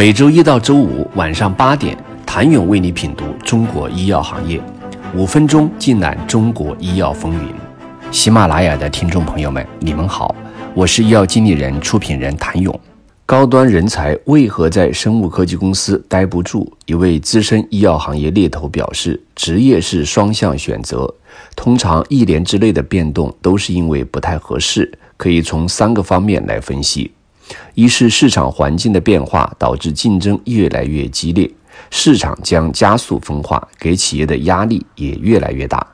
每周一到周五晚上八点，谭勇为你品读中国医药行业，五分钟尽览中国医药风云。喜马拉雅的听众朋友们，你们好，我是医药经理人、出品人谭勇。高端人才为何在生物科技公司待不住？一位资深医药行业猎头表示：“职业是双向选择，通常一年之内的变动都是因为不太合适。可以从三个方面来分析。”一是市场环境的变化导致竞争越来越激烈，市场将加速分化，给企业的压力也越来越大。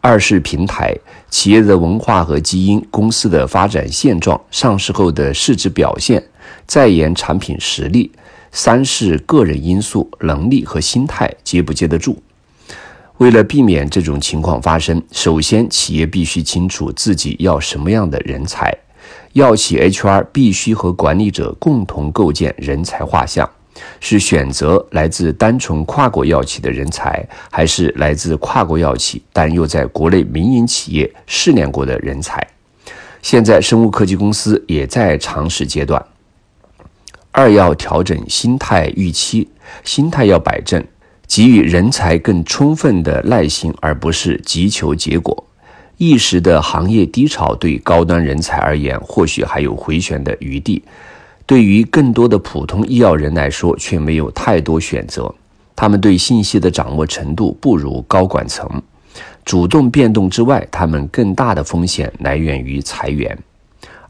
二是平台企业的文化和基因、公司的发展现状、上市后的市值表现、在研产品实力。三是个人因素、能力和心态接不接得住。为了避免这种情况发生，首先企业必须清楚自己要什么样的人才。药企 HR 必须和管理者共同构建人才画像，是选择来自单纯跨国药企的人才，还是来自跨国药企但又在国内民营企业试炼过的人才？现在生物科技公司也在尝试阶段。二要调整心态预期，心态要摆正，给予人才更充分的耐心，而不是急求结果。一时的行业低潮对高端人才而言，或许还有回旋的余地；对于更多的普通医药人来说，却没有太多选择。他们对信息的掌握程度不如高管层，主动变动之外，他们更大的风险来源于裁员。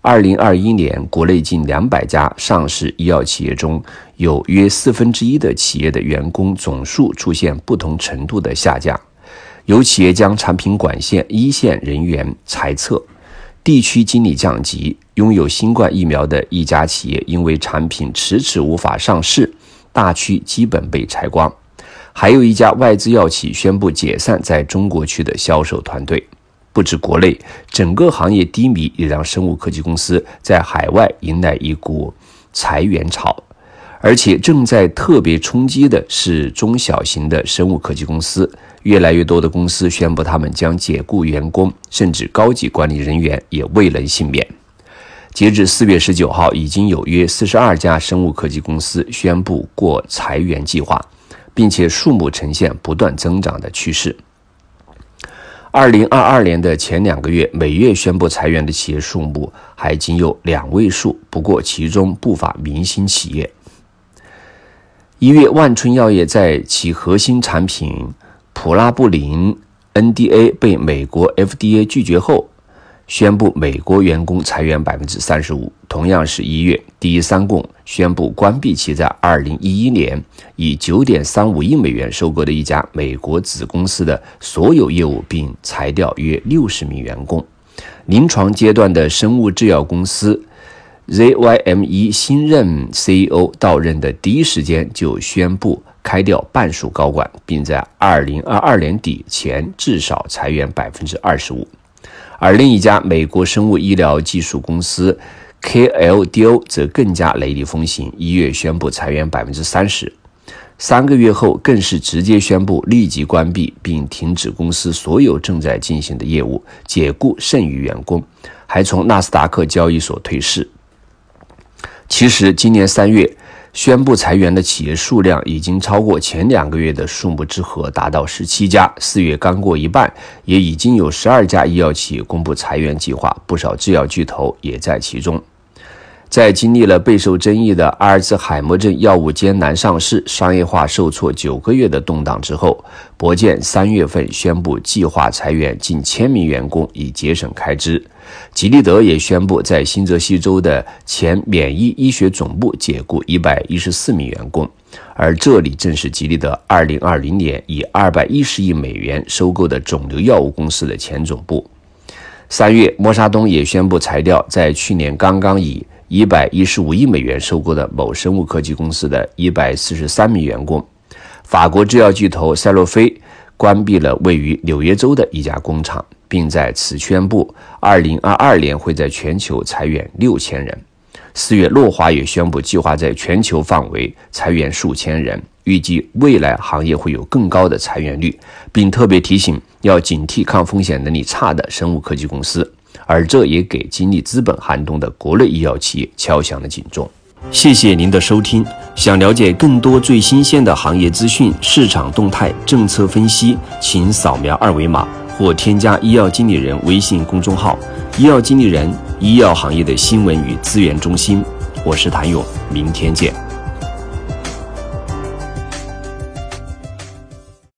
二零二一年，国内近两百家上市医药企业中，有约四分之一的企业的员工总数出现不同程度的下降。有企业将产品管线一线人员裁撤，地区经理降级。拥有新冠疫苗的一家企业，因为产品迟迟无法上市，大区基本被裁光。还有一家外资药企宣布解散在中国区的销售团队。不止国内，整个行业低迷也让生物科技公司在海外迎来一股裁员潮。而且正在特别冲击的是中小型的生物科技公司。越来越多的公司宣布，他们将解雇员工，甚至高级管理人员也未能幸免。截至四月十九号，已经有约四十二家生物科技公司宣布过裁员计划，并且数目呈现不断增长的趋势。二零二二年的前两个月，每月宣布裁员的企业数目还仅有两位数，不过其中不乏明星企业。一月，万春药业在其核心产品。普拉布林 NDA 被美国 FDA 拒绝后，宣布美国员工裁员百分之三十五。同样是一月，第一三共宣布关闭其在二零一一年以九点三五亿美元收购的一家美国子公司的所有业务，并裁掉约六十名员工。临床阶段的生物制药公司 ZYME 新任 CEO 到任的第一时间就宣布。开掉半数高管，并在二零二二年底前至少裁员百分之二十五。而另一家美国生物医疗技术公司 KLDO 则更加雷厉风行，一月宣布裁员百分之三十，三个月后更是直接宣布立即关闭并停止公司所有正在进行的业务，解雇剩余员工，还从纳斯达克交易所退市。其实，今年三月。宣布裁员的企业数量已经超过前两个月的数目之和，达到十七家。四月刚过一半，也已经有十二家医药企业公布裁员计划，不少制药巨头也在其中。在经历了备受争议的阿尔茨海默症药物艰难上市、商业化受挫九个月的动荡之后，博健三月份宣布计划裁员近千名员工，以节省开支。吉利德也宣布在新泽西州的前免疫医学总部解雇一百一十四名员工，而这里正是吉利德二零二零年以二百一十亿美元收购的肿瘤药物公司的前总部。三月，默沙东也宣布裁掉在去年刚刚以一百一十五亿美元收购的某生物科技公司的一百四十三名员工。法国制药巨头赛诺菲关闭了位于纽约州的一家工厂，并在此宣布，二零二二年会在全球裁员六千人。四月，诺华也宣布计划在全球范围裁员数千人，预计未来行业会有更高的裁员率，并特别提醒要警惕抗风险能力差的生物科技公司。而这也给经历资本寒冬的国内医药企业敲响了警钟。谢谢您的收听。想了解更多最新鲜的行业资讯、市场动态、政策分析，请扫描二维码或添加医药经理人微信公众号“医药经理人”——医药行业的新闻与资源中心。我是谭勇，明天见。